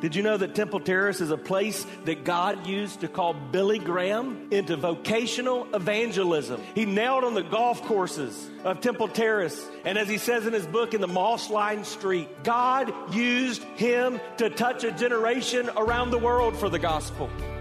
Did you know that Temple Terrace is a place that God used to call Billy Graham into vocational evangelism? He nailed on the golf courses of Temple Terrace. And as he says in his book, in the moss lined street, God used him to touch a generation around the world for the gospel.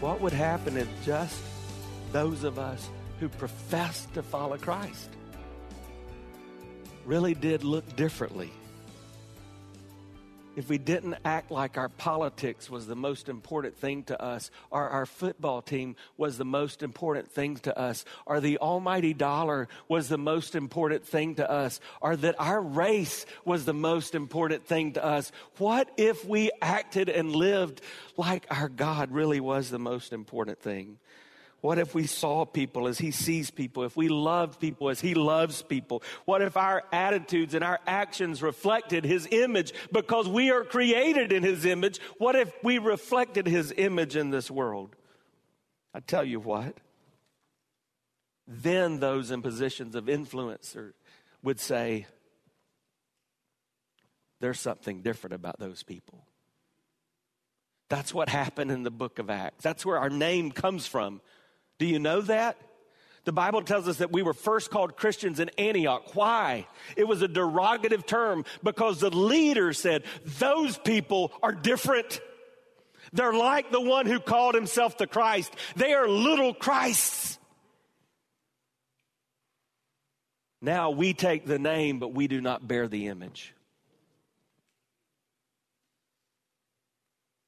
What would happen if just those of us who profess to follow Christ really did look differently? If we didn't act like our politics was the most important thing to us, or our football team was the most important thing to us, or the almighty dollar was the most important thing to us, or that our race was the most important thing to us, what if we acted and lived like our God really was the most important thing? What if we saw people as He sees people? If we loved people as He loves people? What if our attitudes and our actions reflected His image because we are created in His image? What if we reflected His image in this world? I tell you what, then those in positions of influence would say, there's something different about those people. That's what happened in the book of Acts. That's where our name comes from. Do you know that? The Bible tells us that we were first called Christians in Antioch. Why? It was a derogative term because the leader said, those people are different. They're like the one who called himself the Christ. They are little Christs. Now we take the name, but we do not bear the image.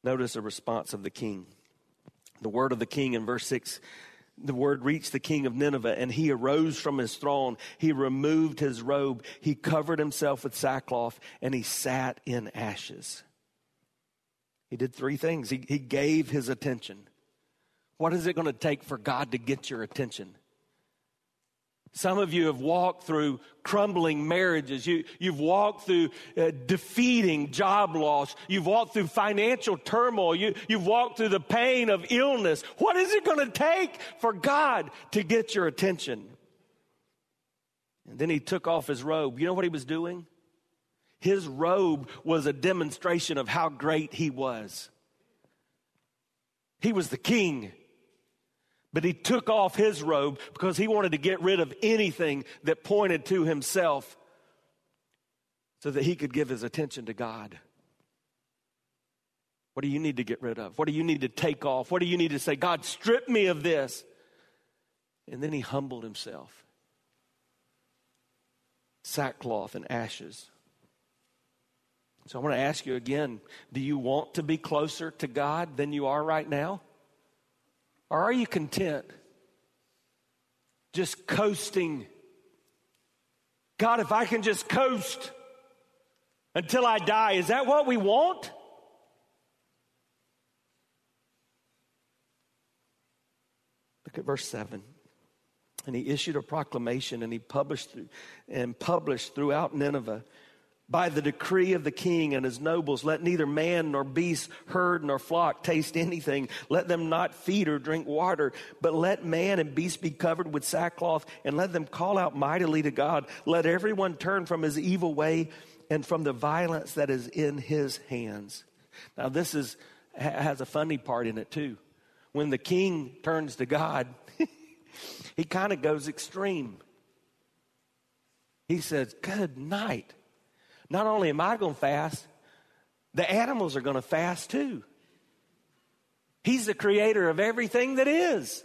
Notice the response of the king. The word of the king in verse 6 the word reached the king of Nineveh, and he arose from his throne. He removed his robe. He covered himself with sackcloth, and he sat in ashes. He did three things. He, he gave his attention. What is it going to take for God to get your attention? Some of you have walked through crumbling marriages. You, you've walked through uh, defeating job loss. You've walked through financial turmoil. You, you've walked through the pain of illness. What is it going to take for God to get your attention? And then he took off his robe. You know what he was doing? His robe was a demonstration of how great he was. He was the king. But he took off his robe because he wanted to get rid of anything that pointed to himself so that he could give his attention to God. What do you need to get rid of? What do you need to take off? What do you need to say, God, strip me of this? And then he humbled himself. Sackcloth and ashes. So I want to ask you again do you want to be closer to God than you are right now? Or are you content just coasting? God, if I can just coast until I die, is that what we want? Look at verse 7. And he issued a proclamation and he published and published throughout Nineveh by the decree of the king and his nobles, let neither man nor beast, herd nor flock taste anything. Let them not feed or drink water, but let man and beast be covered with sackcloth and let them call out mightily to God. Let everyone turn from his evil way and from the violence that is in his hands. Now, this is, has a funny part in it too. When the king turns to God, he kind of goes extreme. He says, Good night. Not only am I going to fast, the animals are going to fast too. He's the creator of everything that is.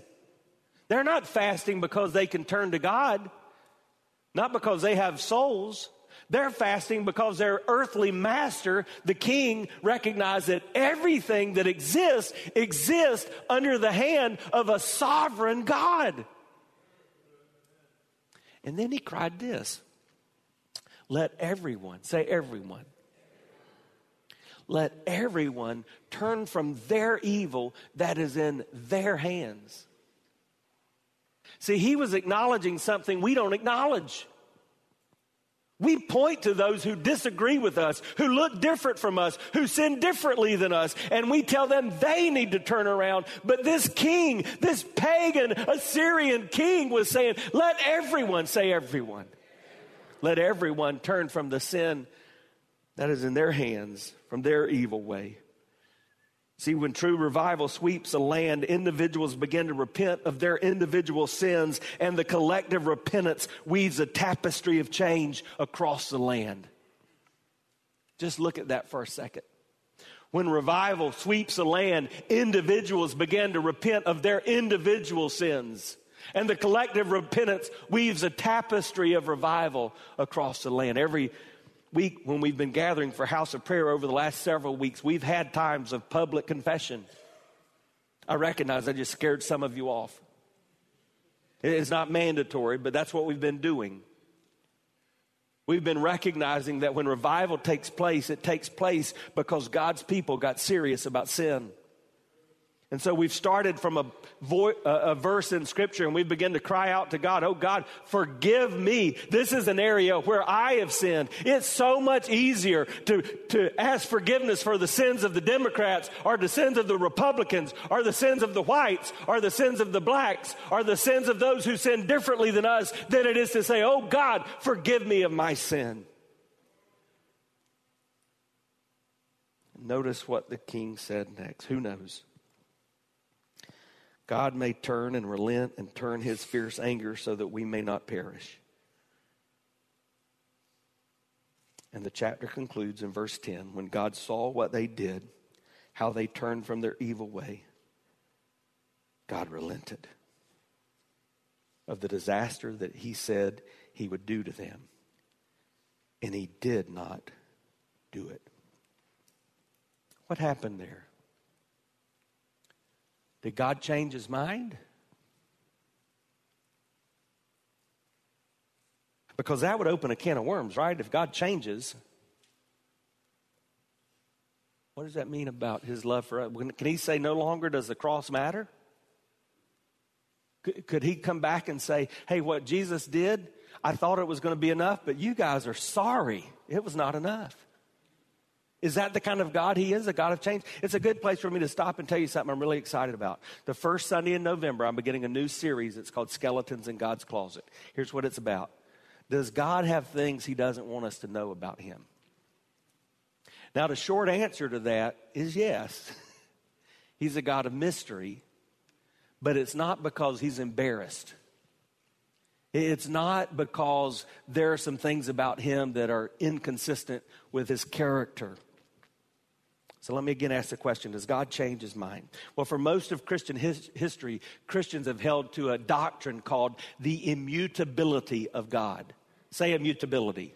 They're not fasting because they can turn to God, not because they have souls. They're fasting because their earthly master, the king, recognized that everything that exists exists under the hand of a sovereign God. And then he cried this Let everyone, say everyone, let everyone turn from their evil that is in their hands. See, he was acknowledging something we don't acknowledge. We point to those who disagree with us, who look different from us, who sin differently than us, and we tell them they need to turn around. But this king, this pagan Assyrian king was saying, let everyone, say everyone, let everyone turn from the sin that is in their hands, from their evil way. See, when true revival sweeps a land, individuals begin to repent of their individual sins, and the collective repentance weaves a tapestry of change across the land. Just look at that for a second. When revival sweeps a land, individuals begin to repent of their individual sins. And the collective repentance weaves a tapestry of revival across the land. Every week when we've been gathering for House of Prayer over the last several weeks, we've had times of public confession. I recognize I just scared some of you off. It's not mandatory, but that's what we've been doing. We've been recognizing that when revival takes place, it takes place because God's people got serious about sin. And so we've started from a, vo- a, verse in Scripture and we begin to cry out to God, Oh God, forgive me. This is an area where I have sinned. It's so much easier to, to ask forgiveness for the sins of the Democrats or the sins of the Republicans or the sins of the whites or the sins of the blacks or the sins of those who sin differently than us than it is to say, Oh God, forgive me of my sin. Notice what the king said next. Who knows? God may turn and relent and turn his fierce anger so that we may not perish. And the chapter concludes in verse 10 when God saw what they did, how they turned from their evil way, God relented of the disaster that he said he would do to them. And he did not do it. What happened there? Did God change his mind? Because that would open a can of worms, right? If God changes, what does that mean about his love for us? Can he say no longer does the cross matter? Could he come back and say, hey, what Jesus did, I thought it was going to be enough, but you guys are sorry. It was not enough. Is that the kind of God He is, a God of change? It's a good place for me to stop and tell you something I'm really excited about. The first Sunday in November, I'm beginning a new series. It's called Skeletons in God's Closet. Here's what it's about Does God have things He doesn't want us to know about Him? Now, the short answer to that is yes. He's a God of mystery, but it's not because He's embarrassed. It's not because there are some things about him that are inconsistent with his character. So let me again ask the question Does God change his mind? Well, for most of Christian his, history, Christians have held to a doctrine called the immutability of God. Say immutability.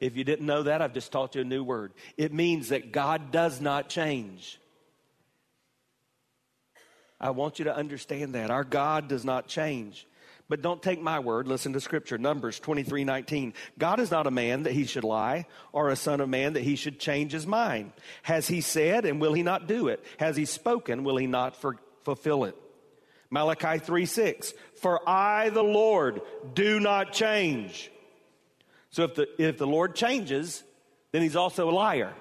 If you didn't know that, I've just taught you a new word. It means that God does not change. I want you to understand that. Our God does not change. But don't take my word. Listen to scripture. Numbers 23 19. God is not a man that he should lie, or a son of man that he should change his mind. Has he said, and will he not do it? Has he spoken, will he not for, fulfill it? Malachi 3 6. For I, the Lord, do not change. So if the, if the Lord changes, then he's also a liar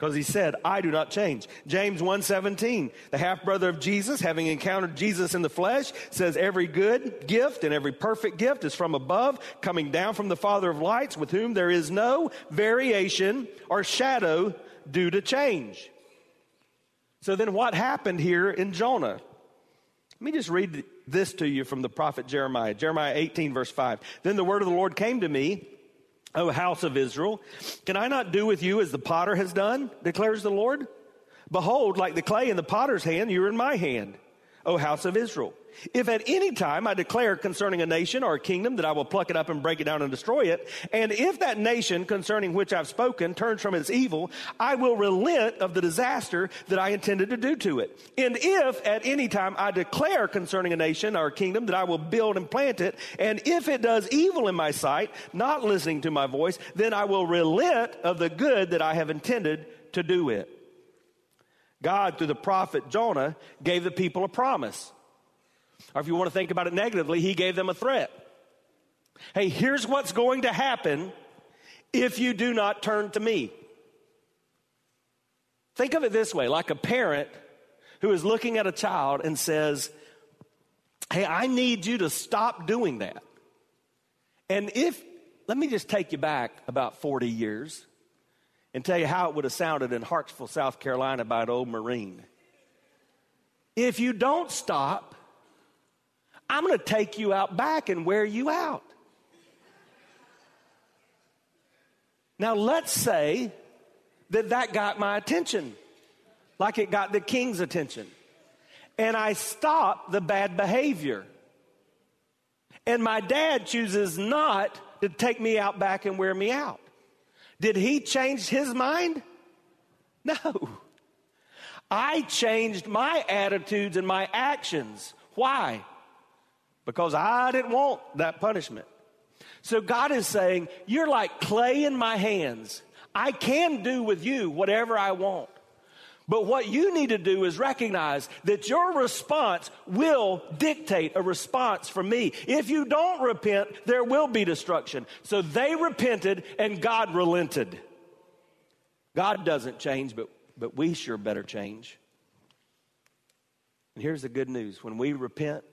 because he said i do not change. James 1.17 the half brother of jesus having encountered jesus in the flesh says every good gift and every perfect gift is from above coming down from the father of lights with whom there is no variation or shadow due to change. So then what happened here in jonah? Let me just read this to you from the prophet jeremiah jeremiah 18 verse 5 then the word of the lord came to me O house of Israel, can I not do with you as the potter has done, declares the Lord? Behold, like the clay in the potter's hand, you're in my hand, O house of Israel. If at any time I declare concerning a nation or a kingdom that I will pluck it up and break it down and destroy it, and if that nation concerning which I've spoken turns from its evil, I will relent of the disaster that I intended to do to it. And if at any time I declare concerning a nation or a kingdom that I will build and plant it, and if it does evil in my sight, not listening to my voice, then I will relent of the good that I have intended to do it. God, through the prophet Jonah, gave the people a promise. Or if you want to think about it negatively, he gave them a threat. Hey, here's what's going to happen if you do not turn to me. Think of it this way like a parent who is looking at a child and says, Hey, I need you to stop doing that. And if, let me just take you back about 40 years and tell you how it would have sounded in Hartsville, South Carolina by an old Marine. If you don't stop, I'm going to take you out back and wear you out. Now, let's say that that got my attention, like it got the king's attention. And I stop the bad behavior. And my dad chooses not to take me out back and wear me out. Did he change his mind? No. I changed my attitudes and my actions. Why? because I didn't want that punishment. So God is saying, You're like clay in my hands. I can do with you whatever I want. But what you need to do is recognize that your response will dictate a response from me. If you don't repent, there will be destruction. So they repented and God relented. God doesn't change, but, but we sure better change. And here's the good news when we repent,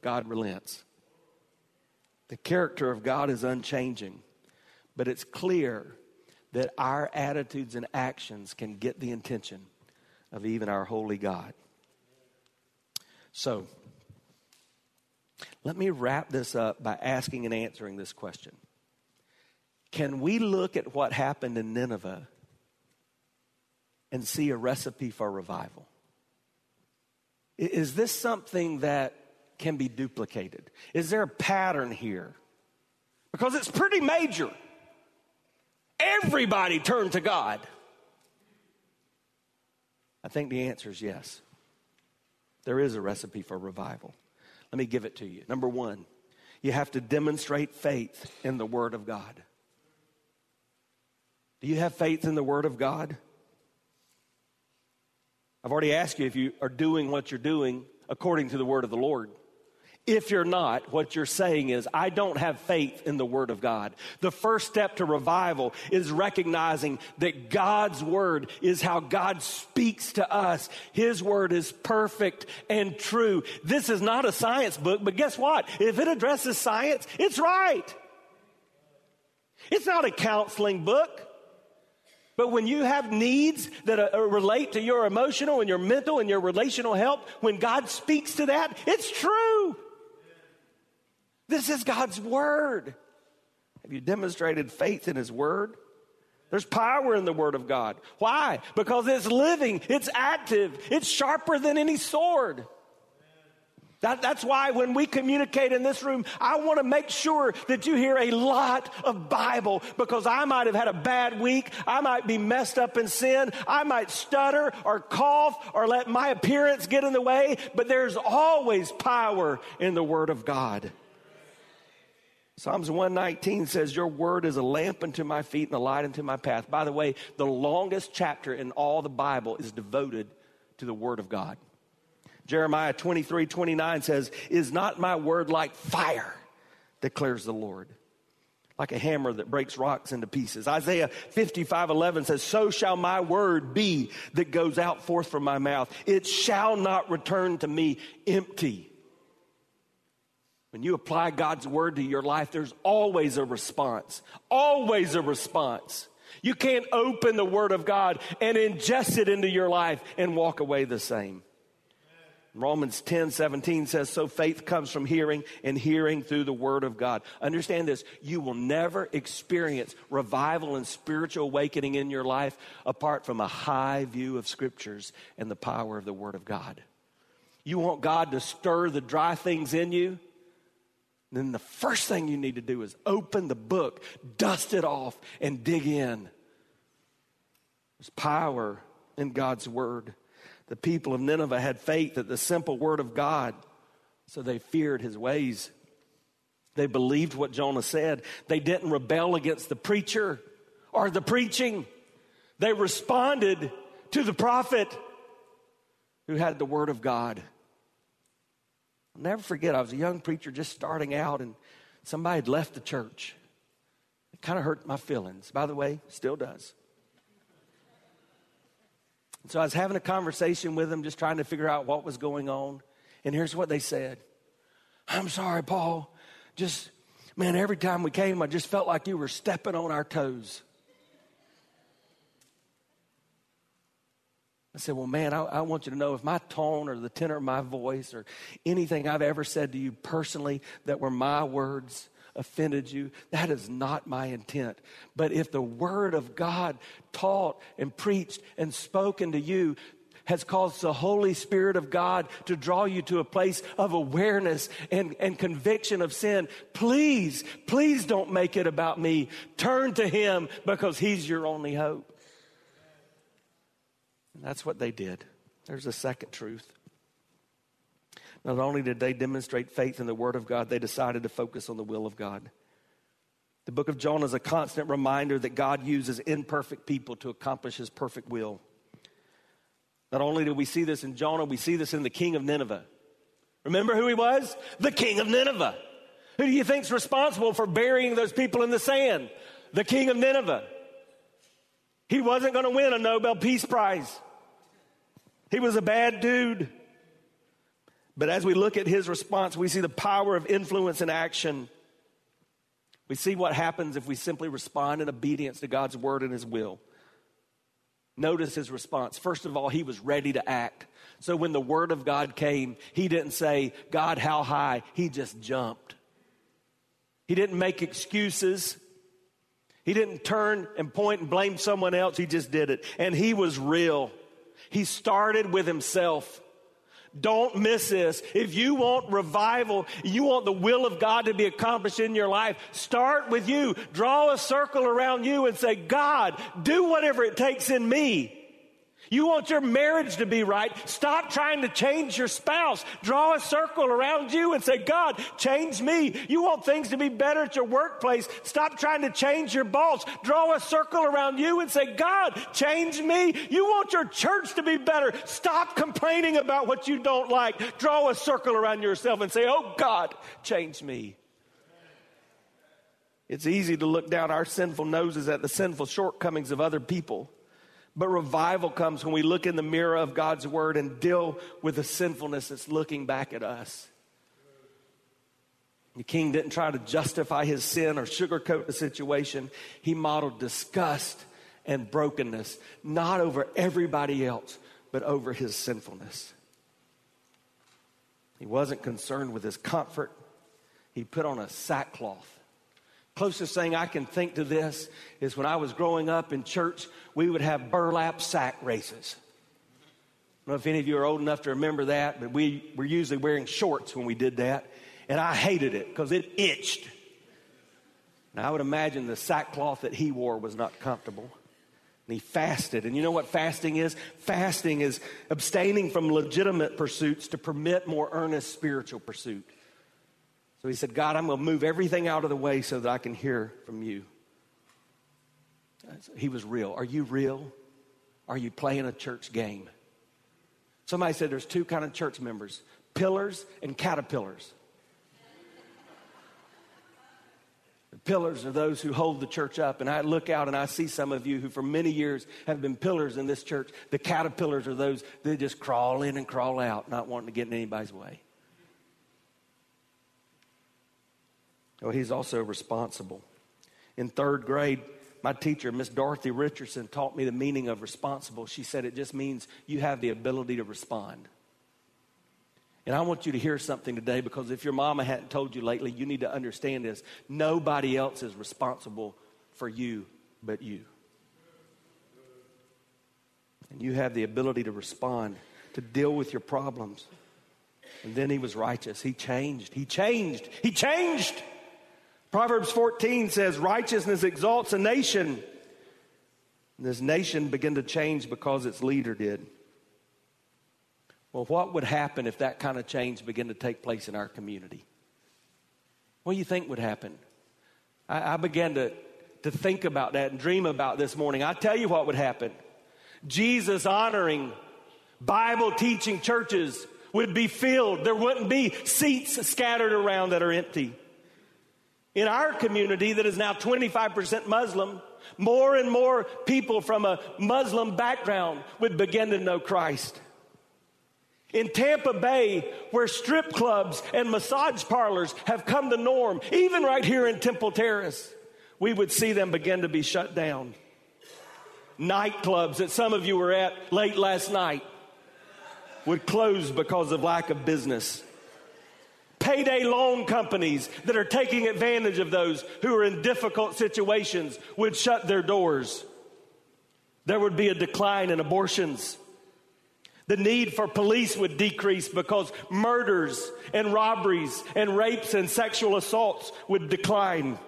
God relents. The character of God is unchanging, but it's clear that our attitudes and actions can get the attention of even our holy God. So, let me wrap this up by asking and answering this question Can we look at what happened in Nineveh and see a recipe for revival? Is this something that can be duplicated? Is there a pattern here? Because it's pretty major. Everybody turned to God. I think the answer is yes. There is a recipe for revival. Let me give it to you. Number one, you have to demonstrate faith in the Word of God. Do you have faith in the Word of God? I've already asked you if you are doing what you're doing according to the Word of the Lord. If you're not, what you're saying is, I don't have faith in the Word of God. The first step to revival is recognizing that God's Word is how God speaks to us. His Word is perfect and true. This is not a science book, but guess what? If it addresses science, it's right. It's not a counseling book. But when you have needs that relate to your emotional and your mental and your relational health, when God speaks to that, it's true. This is God's Word. Have you demonstrated faith in His Word? There's power in the Word of God. Why? Because it's living, it's active, it's sharper than any sword. That, that's why when we communicate in this room, I want to make sure that you hear a lot of Bible because I might have had a bad week. I might be messed up in sin. I might stutter or cough or let my appearance get in the way, but there's always power in the Word of God. Psalms 119 says, Your word is a lamp unto my feet and a light unto my path. By the way, the longest chapter in all the Bible is devoted to the word of God. Jeremiah 23 29 says, Is not my word like fire, declares the Lord, like a hammer that breaks rocks into pieces. Isaiah 55 11 says, So shall my word be that goes out forth from my mouth. It shall not return to me empty when you apply God's word to your life, there's always a response. Always a response. You can't open the word of God and ingest it into your life and walk away the same. Romans 10 17 says, So faith comes from hearing, and hearing through the Word of God. Understand this you will never experience revival and spiritual awakening in your life apart from a high view of Scriptures and the power of the Word of God. You want God to stir the dry things in you? Then the first thing you need to do is open the book, dust it off, and dig in. There's power in God's Word the people of Nineveh had faith that the simple word of God, so they feared his ways. They believed what Jonah said. They didn't rebel against the preacher or the preaching. They responded to the prophet who had the word of God. I'll never forget, I was a young preacher just starting out, and somebody had left the church. It kind of hurt my feelings. By the way, still does. So I was having a conversation with them, just trying to figure out what was going on. And here's what they said I'm sorry, Paul. Just, man, every time we came, I just felt like you were stepping on our toes. I said, Well, man, I, I, want you to know if my tone or the tenor of my voice or anything I've ever said to you personally that were my words, offended you. That is not my intent. But if the word of God taught and preached and spoken to you has caused the Holy Spirit of God to draw you to a place of awareness and, and conviction of sin, please, please don't make it about me. Turn to Him because He's your only hope. And that's what they did. There's a second truth. Not only did they demonstrate faith in the Word of God, they decided to focus on the will of God. The book of Jonah is a constant reminder that God uses imperfect people to accomplish his perfect will. Not only do we see this in Jonah, we see this in the king of Nineveh. Remember who he was? The king of Nineveh. Who do you think is responsible for burying those people in the sand? The king of Nineveh. He wasn't going to win a Nobel Peace Prize. He was a bad dude. But as we look at his response, we see the power of influence and action. We see what happens if we simply respond in obedience to God's word and his will. Notice his response. First of all, he was ready to act. So when the word of God came, he didn't say, God, how high? He just jumped. He didn't make excuses. He didn't turn and point and blame someone else. He just did it. And he was real. He started with himself. Don't miss this. If you want revival, you want the will of God to be accomplished in your life, start with you. Draw a circle around you and say, God, do whatever it takes in me you want your marriage to be right. Stop trying to change your spouse. Draw a circle around you and say, God, change me. You want things to be better at your workplace. Stop trying to change your boss. Draw a circle around you and say, God, change me. You want your church to be better. Stop complaining about what you don't like. Draw a circle around yourself and say, Oh, God, change me. It's easy to look down our sinful noses at the sinful shortcomings of other people. But revival comes when we look in the mirror of God's word and deal with the sinfulness that's looking back at us. The king didn't try to justify his sin or sugarcoat the situation. He modeled disgust and brokenness, not over everybody else, but over his sinfulness. He wasn't concerned with his comfort. He put on a sackcloth Closest thing I can think to this is when I was growing up in church, we would have burlap sack races. I don't know if any of you are old enough to remember that, but we were usually wearing shorts when we did that. And I hated it because it itched. Now, I would imagine the sackcloth that he wore was not comfortable. And he fasted. And you know what fasting is? Fasting is abstaining from legitimate pursuits to permit more earnest spiritual pursuit. So he said, God, I'm going to move everything out of the way so that I can hear from you. He was real. Are you real? Are you playing a church game? Somebody said there's two kind of church members pillars and caterpillars. The pillars are those who hold the church up. And I look out and I see some of you who, for many years, have been pillars in this church. The caterpillars are those that just crawl in and crawl out, not wanting to get in anybody's way. Well, he's also responsible. In third grade, my teacher, Miss Dorothy Richardson, taught me the meaning of responsible. She said it just means you have the ability to respond. And I want you to hear something today because if your mama hadn't told you lately, you need to understand this. Nobody else is responsible for you but you. And you have the ability to respond, to deal with your problems. And then he was righteous. He changed. He changed. He changed. Proverbs 14 says, Righteousness exalts a nation. And this nation began to change because its leader did. Well, what would happen if that kind of change began to take place in our community? What do you think would happen? I, I began to, to think about that and dream about this morning. I tell you what would happen. Jesus honoring, Bible teaching churches would be filled. There wouldn't be seats scattered around that are empty. In our community that is now 25% Muslim, more and more people from a Muslim background would begin to know Christ. In Tampa Bay, where strip clubs and massage parlors have come the norm, even right here in Temple Terrace, we would see them begin to be shut down. Nightclubs that some of you were at late last night would close because of lack of business. Payday loan companies that are taking advantage of those who are in difficult situations would shut their doors. There would be a decline in abortions. The need for police would decrease because murders and robberies and rapes and sexual assaults would decline.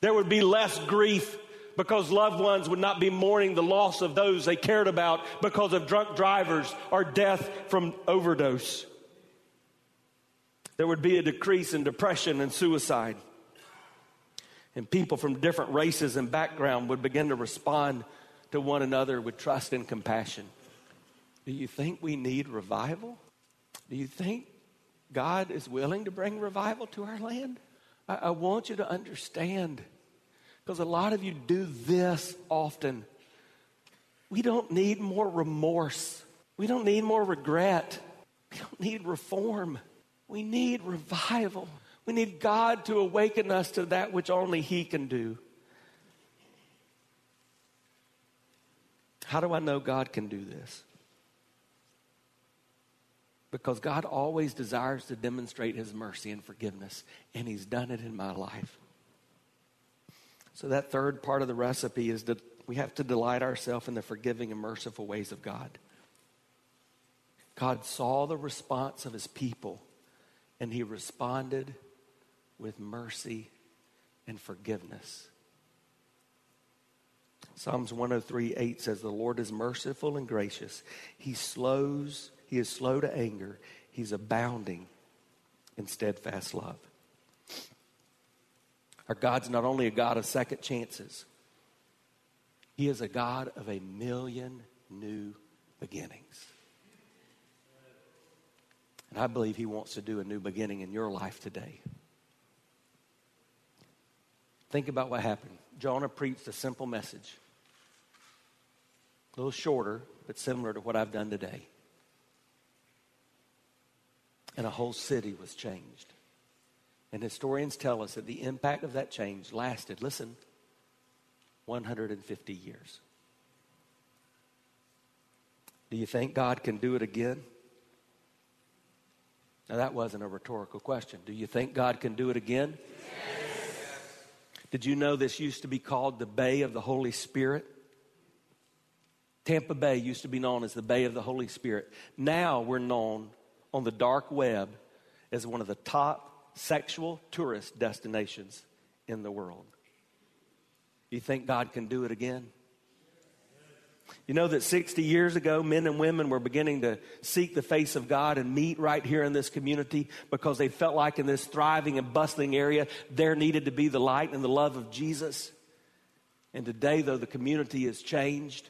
There would be less grief because loved ones would not be mourning the loss of those they cared about because of drunk drivers or death from overdose. There would be a decrease in depression and suicide. And people from different races and background would begin to respond to one another with trust and compassion. Do you think we need revival? Do you think God is willing to bring revival to our land? I, I want you to understand, because a lot of you do this often. We don't need more remorse. We don't need more regret. We don't need reform. We need revival. We need God to awaken us to that which only He can do. How do I know God can do this? because God always desires to demonstrate His mercy and forgiveness, and He's done it in my life. So, that third part of the recipe is that we have to delight ourselves in the forgiving and merciful ways of God. God saw the response of His people, and He responded with mercy and forgiveness. Psalms 103 8 says, The Lord is merciful and gracious. He slows he is slow to anger. He's abounding in steadfast love. Our God's not only a God of second chances, He is a God of a million new beginnings. And I believe He wants to do a new beginning in your life today. Think about what happened. Jonah preached a simple message, a little shorter, but similar to what I've done today and a whole city was changed. And historians tell us that the impact of that change lasted, listen, 150 years. Do you think God can do it again? Now, that wasn't a rhetorical question. Do you think God can do it again? Yes. Did you know this used to be called the Bay of the Holy Spirit? Tampa Bay used to be known as the Bay of the Holy Spirit. Now we're known on the dark web as one of the top sexual tourist destinations in the world. You think God can do it again? You know that 60 years ago, men and women were beginning to seek the face of God and meet right here in this community because they felt like in this thriving and bustling area, there needed to be the light and the love of Jesus. And today, though the community has changed,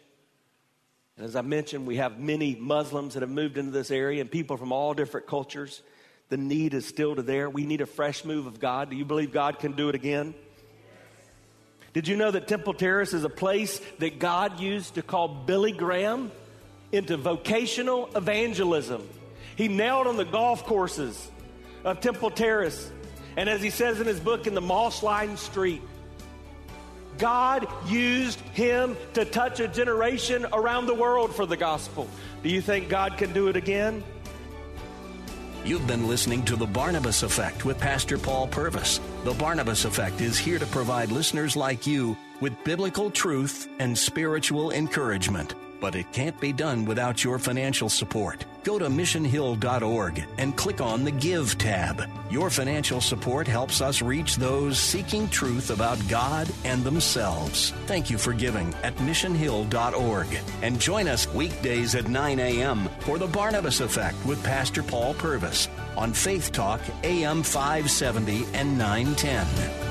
and as I mentioned, we have many Muslims that have moved into this area and people from all different cultures. The need is still to there. We need a fresh move of God. Do you believe God can do it again? Did you know that Temple Terrace is a place that God used to call Billy Graham into vocational evangelism? He nailed on the golf courses of Temple Terrace. And as he says in his book, in the moss lined street, God used him to touch a generation around the world for the gospel. Do you think God can do it again? You've been listening to The Barnabas Effect with Pastor Paul Purvis. The Barnabas Effect is here to provide listeners like you with biblical truth and spiritual encouragement. But it can't be done without your financial support. Go to missionhill.org and click on the Give tab. Your financial support helps us reach those seeking truth about God and themselves. Thank you for giving at missionhill.org. And join us weekdays at 9 a.m. for the Barnabas Effect with Pastor Paul Purvis on Faith Talk AM 570 and 910.